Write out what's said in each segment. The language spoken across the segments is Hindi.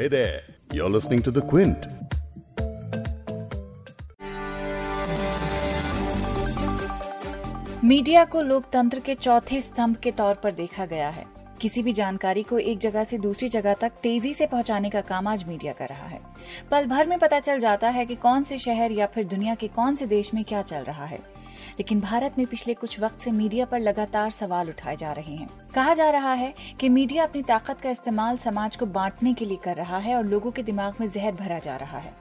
Hey there, you're listening to The Quint. Media को लोकतंत्र के चौथे स्तंभ के तौर पर देखा गया है। किसी भी जानकारी को एक जगह से दूसरी जगह तक तेज़ी से पहुँचाने का काम आज मीडिया कर रहा है। पल भर में पता चल जाता है कि कौन से शहर या फिर दुनिया के कौन से देश में क्या चल रहा है। लेकिन भारत में पिछले कुछ वक्त से मीडिया पर लगातार सवाल उठाए जा रहे हैं। कहा जा रहा है कि मीडिया अपनी ताकत का इस्तेमाल समाज को बांटने के लिए कर रहा है और लोगों के दिमाग में जहर भरा जा रहा है।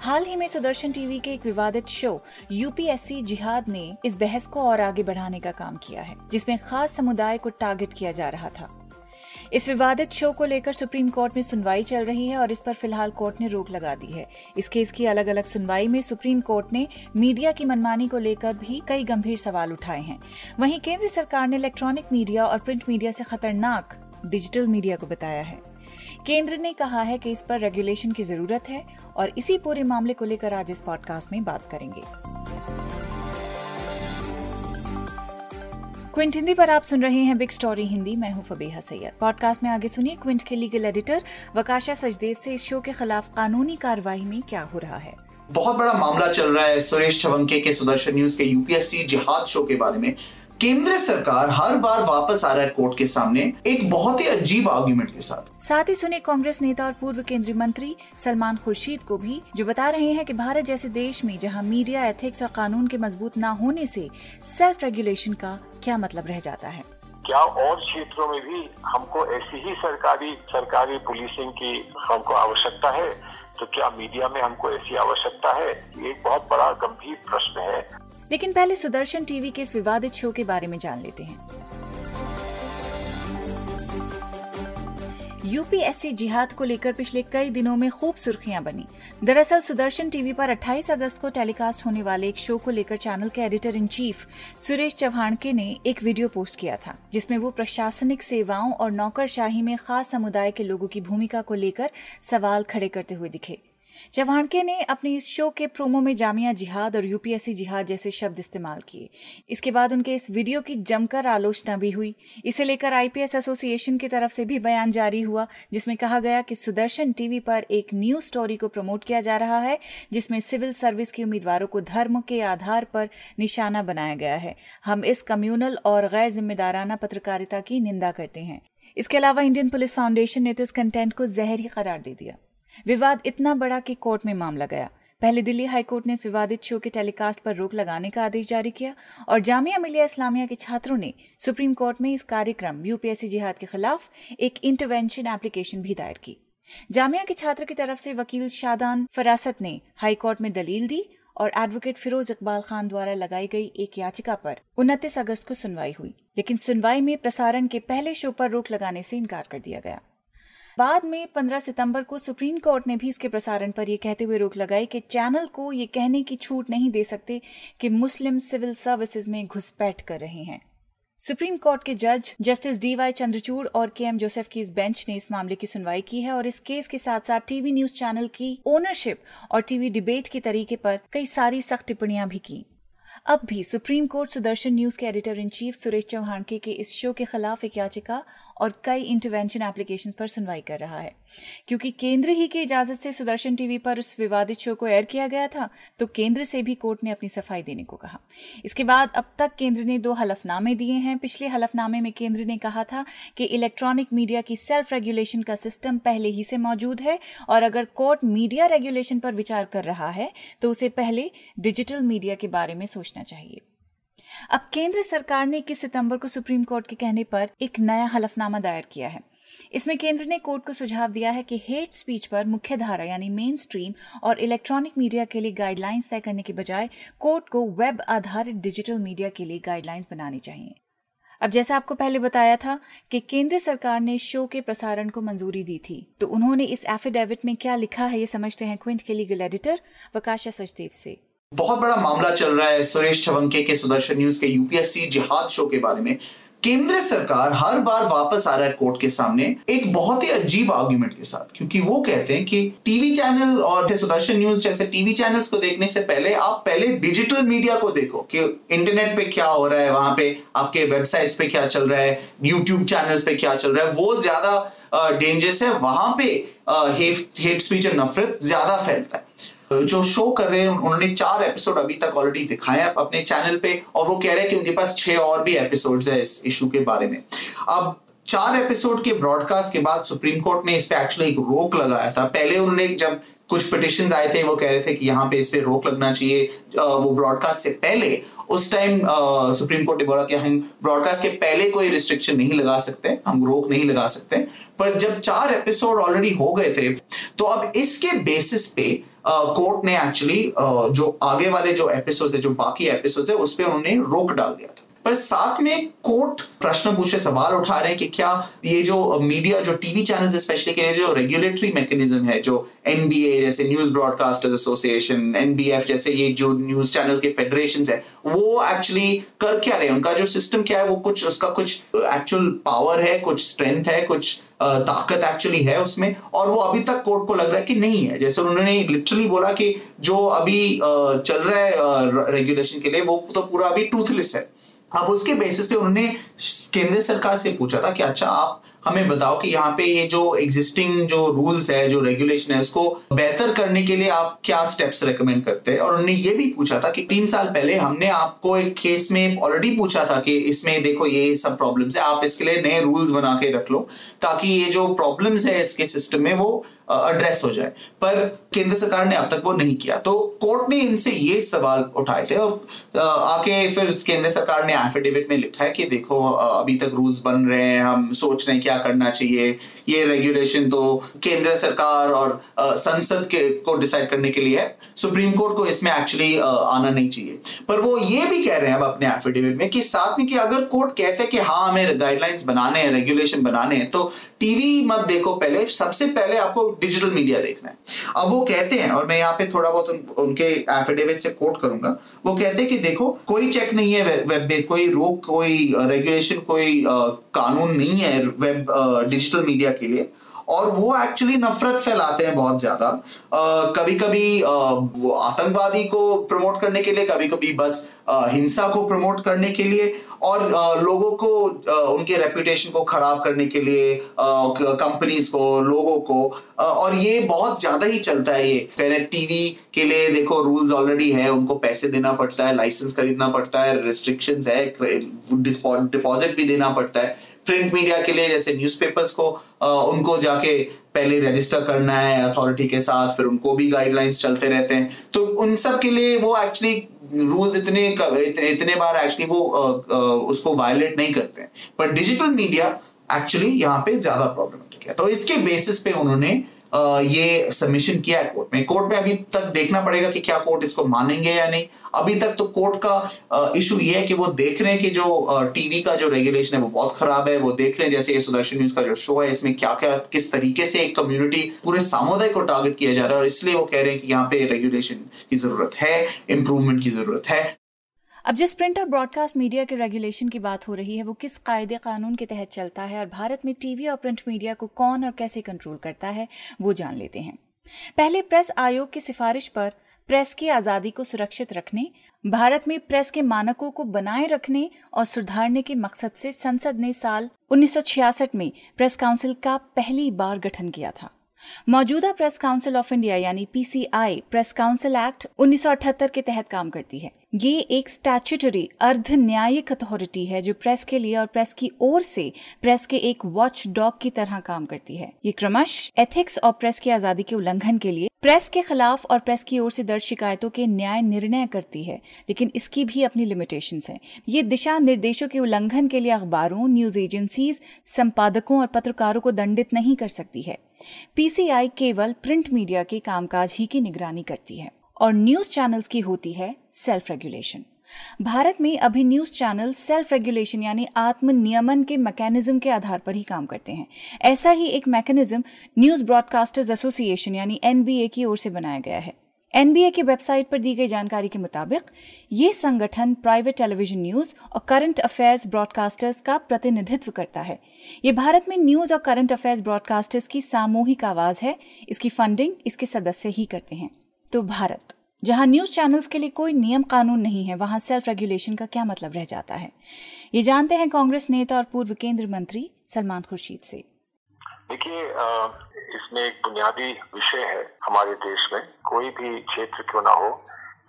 हाल ही में सुदर्शन टीवी के एक विवादित शो, यूपीएससी जिहाद ने इस बहस को और आगे बढ़ाने का काम किया है, जिसमें खास समुदाय को टारगेट किया जा रहा था। इस विवादित शो को लेकर सुप्रीम कोर्ट में सुनवाई चल रही है और इस पर फ़िलहाल कोर्ट ने रोक लगा दी है। इस केस की अलग अलग सुनवाई में सुप्रीम कोर्ट ने मीडिया की मनमानी को लेकर भी कई गंभीर सवाल उठाए हैं। वहीं केंद्र सरकार ने इलेक्ट्रॉनिक मीडिया और प्रिंट मीडिया से खतरनाक डिजिटल मीडिया को बताया है। केंद्र ने कहा है कि इस पर रेगुलेशन की ज़रूरत है और इसी पूरे मामले को लेकर आज इस पॉडकास्ट में बात करेंगे। क्विंट हिंदी पर आप सुन रहे हैं बिग स्टोरी हिंदी। मैं हूँ फबीहा सैयद। पॉडकास्ट में आगे सुनिए क्विंट के लीगल एडिटर, वकाशा सचदेव से इस शो के खिलाफ कानूनी कार्रवाई में क्या हो रहा है। बहुत बड़ा मामला चल रहा है सुरेश छवंके के सुदर्शन न्यूज़ के यूपीएससी जिहाद शो के बारे में। केंद्र सरकार हर बार वापस आ रहा है कोर्ट के सामने एक बहुत ही अजीब आर्ग्यूमेंट के साथ। साथ ही सुने कांग्रेस नेता और पूर्व केंद्रीय मंत्री सलमान खुर्शीद को भी जो बता रहे हैं कि भारत जैसे देश में जहाँ मीडिया एथिक्स और कानून के मज़बूत न होने से सेल्फ रेगुलेशन का क्या मतलब रह जाता है? क्या और क्षेत्रों में भी हमको ऐसी ही सरकारी सरकारी पुलिसिंग की हमको आवश्यकता है? तो क्या मीडिया में हमको ऐसी आवश्यकता है? ये एक बहुत बड़ा गंभीर प्रश्न है। लेकिन पहले सुदर्शन टीवी के इस विवादित शो के बारे में जान लेते हैं। यूपीएससी जिहाद को लेकर पिछले कई दिनों में खूब सुर्खियाँ बनी। दरअसल सुदर्शन टीवी पर 28 अगस्त को टेलीकास्ट होने वाले एक शो को लेकर चैनल के editor in chief Suresh Chavhanke ने एक वीडियो पोस्ट किया था, जिसमें वो प्रशासनिक सेवाओं और नौकरशाही में खास समुदाय के लोगों की भूमिका को लेकर सवाल खड़े करते हुए दिखे। चव्हाणके ने अपने इस शो के प्रोमो में जामिया जिहाद और यूपीएससी जिहाद जैसे शब्द इस्तेमाल किए। इसके बाद उनके इस वीडियो की जमकर आलोचना भी हुई। इसे लेकर आईपीएस एसोसिएशन की तरफ़ से भी बयान जारी हुआ, जिसमें कहा गया कि सुदर्शन टीवी पर एक न्यूज़ स्टोरी को प्रमोट किया जा रहा है, जिसमें सिविल सर्विस के उम्मीदवारों को धर्म के आधार पर निशाना बनाया गया है। हम इस कम्यूनल और गैर जिम्मेदाराना पत्रकारिता की निंदा करते हैं। इसके अलावा इंडियन पुलिस फाउंडेशन ने तो इस कंटेंट को जहर ही करार दे दिया। विवाद इतना बड़ा कि कोर्ट में मामला गया। पहले दिल्ली हाईकोर्ट ने इस विवादित शो के टेलीकास्ट पर रोक लगाने का आदेश जारी किया और जामिया मिलिया इस्लामिया के छात्रों ने सुप्रीम कोर्ट में इस कार्यक्रम, यूपीएससी जिहाद के खिलाफ, एक इंटरवेंशन एप्लीकेशन भी दायर की। जामिया के छात्र की तरफ़ से वकील शादान फरासत ने हाईकोर्ट में दलील दी और एडवोकेट फिरोज इकबाल खान द्वारा लगाई गई एक याचिका पर उनतीस अगस्त को सुनवाई हुई, लेकिन सुनवाई में प्रसारण के पहले शो पर रोक लगाने से इनकार कर दिया गया। बाद में 15 सितंबर को सुप्रीम कोर्ट ने भी इसके प्रसारण पर यह कहते हुए रोक लगाई कि चैनल को ये कहने की छूट नहीं दे सकते कि मुस्लिम सिविल सर्विसेज़ में घुसपैठ कर रहे हैं। सुप्रीम कोर्ट के जज जस्टिस डी वाई चंद्रचूड़ और के एम जोसेफ की इस बेंच ने इस मामले की सुनवाई की है और इस केस के साथ साथ टीवी न्यूज़ चैनल की ओनरशिप और टीवी डिबेट के तरीके पर कई सारी सख्त टिप्पणियाँ भी की। अब भी सुप्रीम कोर्ट सुदर्शन न्यूज़ के editor in chief Suresh Chavhanke इस शो के खिलाफ एक याचिका और कई इंटरवेंशन एप्लीकेशन पर सुनवाई कर रहा है। क्योंकि केंद्र ही की इजाज़त से सुदर्शन टीवी पर उस विवादित शो को एयर किया गया था तो केंद्र से भी कोर्ट ने अपनी सफ़ाई देने को कहा। इसके बाद अब तक केंद्र ने दो हलफनामे दिए हैं। पिछले हलफनामे में केंद्र ने कहा था कि इलेक्ट्रॉनिक मीडिया की सेल्फ रेगुलेशन का सिस्टम पहले ही से मौजूद है और अगर कोर्ट मीडिया रेगुलेशन पर विचार कर रहा है तो उसे पहले डिजिटल मीडिया के बारे में सोचना चाहिए। अब केंद्र सरकार ने इक्कीस सितंबर को सुप्रीम कोर्ट के कहने पर एक नया हलफनामा दायर किया है। इसमें केंद्र ने कोर्ट को सुझाव दिया है कि हेट स्पीच पर मुख्य धारा यानी मेन स्ट्रीम और इलेक्ट्रॉनिक मीडिया के लिए गाइडलाइंस तय करने के बजाय कोर्ट को वेब आधारित डिजिटल मीडिया के लिए गाइडलाइंस बनानी चाहिए। अब जैसा आपको पहले बताया था कि केंद्र सरकार ने शो के प्रसारण को मंजूरी दी थी तो उन्होंने इस एफिडेविट में क्या लिखा है ये समझते हैं क्विंट के लीगल एडिटर वकाशा सचदेव से। बहुत बड़ा मामला चल रहा है सुरेश चवंके के सुदर्शन न्यूज़ के यूपीएससी जिहाद शो के बारे में। केंद्र सरकार हर बार वापस आ रहा है कोर्ट के सामने, एक बहुत ही अजीब आर्ग्यूमेंट के साथ, क्योंकि वो कहते हैं कि टीवी चैनल और सुदर्शन न्यूज़, जैसे टीवी चैनल्स को देखने से पहले आप पहले डिजिटल मीडिया को देखो कि इंटरनेट पे क्या हो रहा है, वहाँ पे आपके वेबसाइट्स पे क्या चल रहा है यूट्यूब चैनल्स पे क्या चल रहा है, वो ज़्यादा डेंजरस है। वहाँ पे हेट स्पीच और नफरत ज़्यादा फैलता है। जो शो कर रहे हैं उन्होंने चार एपिसोड अभी तक ऑलरेडी दिखाए हैं अपने चैनल पे, और वो कह रहे हैं कि उनके पास छह और भी एपिसोड्स है इस इशू के बारे में। अब चार एपिसोड के ब्रॉडकास्ट के बाद सुप्रीम कोर्ट ने इस पे एक्चुअली एक रोक लगाया था। पहले उन्होंने जब कुछ पिटिशन आए थे, वो कह रहे थे कि यहाँ पे इस पे रोक लगना चाहिए वो ब्रॉडकास्ट से पहले उस टाइम सुप्रीम कोर्ट ने बोला कि हम ब्रॉडकास्ट के पहले कोई रिस्ट्रिक्शन नहीं लगा सकते, हम रोक नहीं लगा सकते। पर जब चार एपिसोड ऑलरेडी हो गए थे तो अब इसके बेसिस पे कोर्ट ने एक्चुअली जो आगे वाले जो एपिसोड है, जो बाकी एपिसोड है, उस पर उन्होंने रोक डाल दिया था। पर साथ में कोर्ट प्रश्न पूछे सवाल उठा रहे हैं कि क्या ये जो मीडिया, जो टीवी चैनल स्पेशली के लिए जो रेगुलेटरी मैकेनिज्म है, जो एनबीए जैसे न्यूज़ ब्रॉडकास्टर्स एसोसिएशन एनबीएफ जैसे ये जो न्यूज़ चैनल के फेडरेशन है, वो एक्चुअली कर क्या रहे हैं? उनका जो सिस्टम क्या है, वो कुछ, उसका कुछ एक्चुअल पावर है, कुछ स्ट्रेंथ है, कुछ ताकत एक्चुअली है उसमें, और वो अभी तक कोर्ट को लग रहा है कि नहीं है। जैसे उन्होंने लिटरली बोला कि जो अभी चल रहा है रेगुलेशन के लिए, वो तो पूरा अभी टूथलेस है। अब उसके बेसिस पे उन्होंने केंद्र सरकार से पूछा था कि अच्छा आप हमें बताओ कि यहाँ पे ये जो एग्जिस्टिंग जो रूल्स है, जो रेगुलेशन है, उसको बेहतर करने के लिए आप क्या स्टेप्स रेकमेंड करते हैं? और उन्होंने ये भी पूछा था कि तीन साल पहले हमने आपको एक केस में ऑलरेडी पूछा था कि इसमें देखो ये सब प्रॉब्लम्स है, आप इसके लिए नए रूल्स बना के रख लो, ताकि ये जो प्रॉब्लम्स है इसके सिस्टम में वो एड्रेस हो जाए। पर केंद्र सरकार ने अब तक वो नहीं किया। तो कोर्ट ने इनसे ये सवाल उठाए थे। और आके फिर केंद्र सरकार ने एफिडेविट में लिखा है कि देखो अभी तक रूल्स बन रहे हैं, हम सोच रहे हैं क्या करना चाहिए। ये रेगुलेशन तो केंद्र सरकार और संसद के, को डिसाइड करने के लिए है। सुप्रीम कोर्ट को इसमें एक्चुअली आना नहीं चाहिए। पर वो ये भी कह रहे हैं अब अपने एफिडेविट में कि साथ में कि अगर कोर्ट कहते हैं कि हाँ हमें गाइडलाइंस बनाने हैं रेगुलेशन बनाने हैं तो टीवी मत देखो पहले। सबसे पहले आपको डिजिटल मीडिया देखना है। अब वो कहते हैं और मैं यहाँ पे थोड़ा बहुत उन, उनके एफिडेविट से कोट करूँगा। वो कहते हैं कि देखो कोई चेक नहीं है वेब पे कोई रोक कोई रेगुलेशन कोई आ, कानून नहीं है वेब डिजिटल मीडिया के लिए। और वो एक्चुअली नफरत फैलाते हैं बहुत ज़्यादा। कभी कभी आतंकवादी को प्रमोट करने के लिए कभी कभी बस हिंसा को प्रमोट करने के लिए और लोगों को उनके रेपुटेशन को खराब करने के लिए कंपनीज़ को लोगों को और ये बहुत ज़्यादा ही चलता है ये। पहले टीवी के लिए देखो रूल्स ऑलरेडी है, उनको पैसे देना पड़ता है लाइसेंस खरीदना पड़ता है रिस्ट्रिक्शन है डिपॉजिट भी देना पड़ता है। प्रिंट मीडिया के लिए जैसे न्यूज़पेपर्स को आ, उनको जाके पहले रजिस्टर करना है अथॉरिटी के साथ फिर उनको भी गाइडलाइंस चलते रहते हैं। तो उन सब के लिए वो एक्चुअली रूल्स इतने इतने, इतने बार एक्चुअली वो आ, आ, उसको वायलेट नहीं करते हैं। पर डिजिटल मीडिया एक्चुअली यहाँ पे ज़्यादा प्रॉब्लम है। तो इसके बेसिस पे उन्होंने ये सबमिशन किया है कोर्ट में। कोर्ट में अभी तक देखना पड़ेगा कि क्या कोर्ट इसको मानेंगे या नहीं। अभी तक तो कोर्ट का इशू ये है कि वो देख रहे हैं कि जो टीवी का जो रेगुलेशन है वो बहुत खराब है, वो देख रहे हैं। जैसे ये सुदर्शन न्यूज़ का जो शो है, इसमें क्या क्या, किस तरीके से एक कम्युनिटी पूरे सामुदाय को टारगेट किया जा रहा है। और इसलिए वो कह रहे हैं कि यहाँ पे रेगुलेशन की ज़रूरत है इंप्रूवमेंट की ज़रूरत है। अब जिस प्रिंट और ब्रॉडकास्ट मीडिया के रेगुलेशन की बात हो रही है, वो किस कायदे कानून के तहत चलता है और भारत में टीवी और प्रिंट मीडिया को कौन और कैसे कंट्रोल करता है, वो जान लेते हैं। पहले प्रेस आयोग की सिफारिश पर प्रेस की आज़ादी को सुरक्षित रखने, भारत में प्रेस के मानकों को बनाए रखने और सुधारने के मकसद से संसद ने साल 1966 में प्रेस काउंसिल का पहली बार गठन किया था। मौजूदा प्रेस काउंसिल ऑफ़ इंडिया यानी पीसीआई प्रेस काउंसिल एक्ट 1978 के तहत काम करती है। ये एक स्टैच्यूटरी अर्ध न्यायिक अथॉरिटी है जो प्रेस के लिए और प्रेस की ओर से प्रेस के एक वॉच डॉग की तरह काम करती है। ये क्रमश एथिक्स और प्रेस की आज़ादी के उल्लंघन के लिए प्रेस के खिलाफ और प्रेस की ओर से दर्ज शिकायतों के न्याय निर्णय करती है, लेकिन इसकी भी अपनी लिमिटेशन है। ये दिशा निर्देशों के उल्लंघन के लिए अखबारों न्यूज़ एजेंसीज संपादकों और पत्रकारों को दंडित नहीं कर सकती है। पीसीआई केवल प्रिंट मीडिया के कामकाज ही की निगरानी करती है और न्यूज़ चैनल्स की होती है सेल्फ रेगुलेशन भारत में अभी न्यूज़ चैनल सेल्फ रेगुलेशन यानी आत्म नियमन के मैकेनिज्म के आधार पर ही काम करते हैं। ऐसा ही एक मैकेनिज्म न्यूज़ ब्रॉडकास्टर्स एसोसिएशन यानी एनबीए की ओर से बनाया गया है। एनबीए की वेबसाइट पर दी गई जानकारी के मुताबिक, ये संगठन प्राइवेट टेलीविज़न न्यूज़ और करंट अफेयर्स ब्रॉडकास्टर्स का प्रतिनिधित्व करता है। ये भारत में न्यूज़ और करंट अफेयर्स ब्रॉडकास्टर्स की सामूहिक आवाज़ है। इसकी फंडिंग इसके सदस्य ही करते हैं। तो भारत, जहाँ न्यूज़ चैनल्स के लिए कोई नियम कानून नहीं है, वहाँ सेल्फ रेगुलेशन का क्या मतलब रह जाता है? ये जानते हैं कांग्रेस नेता और पूर्व केंद्रीय मंत्री सलमान खुर्शीद से। देखिए इसमें एक बुनियादी विषय है हमारे देश में। कोई भी क्षेत्र क्यों ना हो,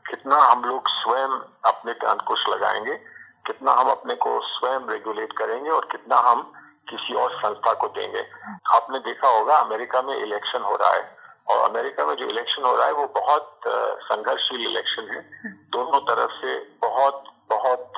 कितना हम लोग स्वयं अपने पे अंकुश लगाएँगे, कितना हम अपने को स्वयं रेगुलेट करेंगे और कितना हम किसी और संस्था को देंगे। आपने देखा होगा, अमेरिका में इलेक्शन हो रहा है और अमेरिका में जो इलेक्शन हो रहा है, वो बहुत संघर्षशील इलेक्शन है। दोनों तरफ़ से बहुत बहुत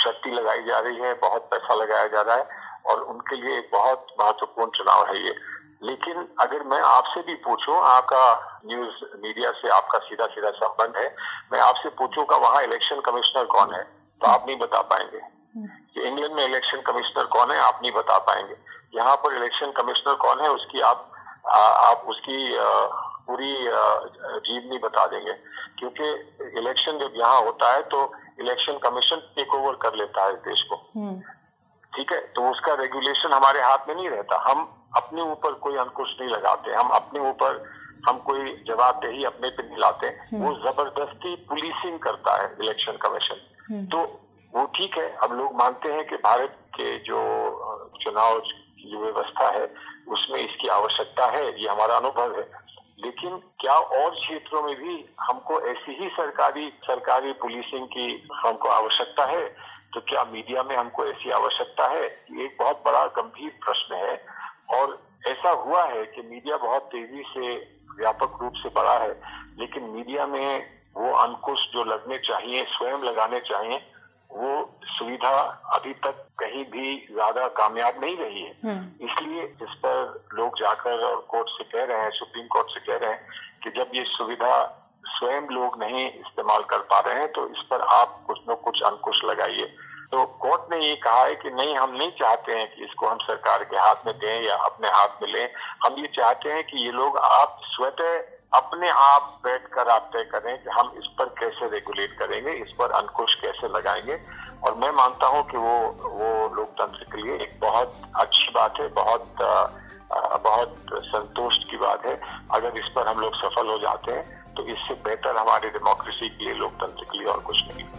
शक्ति लगाई जा रही है, बहुत पैसा लगाया जा रहा है। और उनके लिए एक बहुत महत्वपूर्ण चुनाव है ये। लेकिन अगर मैं आपसे भी पूछूँ आपका न्यूज़ मीडिया से आपका सीधा सीधा संबंध है मैं आपसे पूछूँगा वहाँ इलेक्शन कमिश्नर कौन है तो आप नहीं बता पाएँगे। कि इंग्लैंड में इलेक्शन कमिश्नर कौन है आप नहीं बता पाएँगे। यहाँ पर इलेक्शन कमिश्नर कौन है उसकी आप आ, आप उसकी आ, पूरी जीव नहीं बता देंगे। क्योंकि इलेक्शन जब यहाँ होता है तो इलेक्शन कमीशन टेक ओवर कर लेता है इस देश को। हम्म। ठीक है? तो उसका रेगुलेशन हमारे हाथ में नहीं रहता। हम अपने ऊपर कोई अंकुश नहीं लगाते। हम अपने ऊपर हम कोई जवाबदेही अपने पे नहीं लाते। हम्म। वो ज़बरदस्ती पुलिसिंग करता है इलेक्शन कमीशन हम्म। तो वो ठीक है। अब लोग मानते हैं कि भारत के जो चुनाव की व्यवस्था है उसमें इसकी आवश्यकता है। ये हमारा अनुभव है। लेकिन क्या और क्षेत्रों में भी हमको ऐसी ही सरकारी सरकारी पुलिसिंग की हमको आवश्यकता है? तो क्या मीडिया में हमको ऐसी आवश्यकता है? ये एक बहुत बड़ा गंभीर प्रश्न है। और ऐसा हुआ है कि मीडिया बहुत तेज़ी से व्यापक रूप से बढ़ा है लेकिन मीडिया में वो अंकुश जो लगने चाहिए स्वयं लगाने चाहिए वो सुविधा अभी तक कहीं भी ज़्यादा कामयाब नहीं रही है। हम्म। इसलिए इस पर लोग जाकर और कोर्ट से कह रहे हैं सुप्रीम कोर्ट से कह रहे हैं कि जब ये सुविधा स्वयं लोग नहीं इस्तेमाल कर पा रहे हैं तो इस पर आप कुछ न कुछ अंकुश लगाइए। तो कोर्ट ने ये कहा है कि नहीं हम नहीं चाहते हैं कि इसको हम सरकार के हाथ में दें या अपने हाथ में लें। हम ये चाहते हैं कि ये लोग आप स्वतः अपने आप बैठ कर आप तय करें कि हम इस पर कैसे रेगुलेट करेंगे इस पर अंकुश कैसे लगाएँगे। और मैं मानता हूँ कि वो वो लोकतंत्र के लिए एक बहुत अच्छी बात है बहुत आ, बहुत संतोष की बात है। अगर इस पर हम लोग सफल हो जाते हैं तो इससे बेहतर हमारे डेमोक्रेसी के लिए लोकतंत्र के लिए और कुछ नहीं।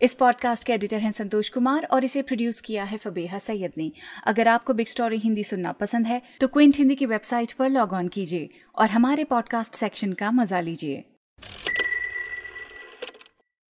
इस पॉडकास्ट के एडिटर हैं संतोष कुमार और इसे प्रोड्यूस किया है फबेहा सैयद ने। अगर आपको बिग स्टोरी हिंदी सुनना पसंद है तो क्विंट हिंदी की वेबसाइट पर लॉग ऑन कीजिए और हमारे पॉडकास्ट सेक्शन का मज़ा लीजिए।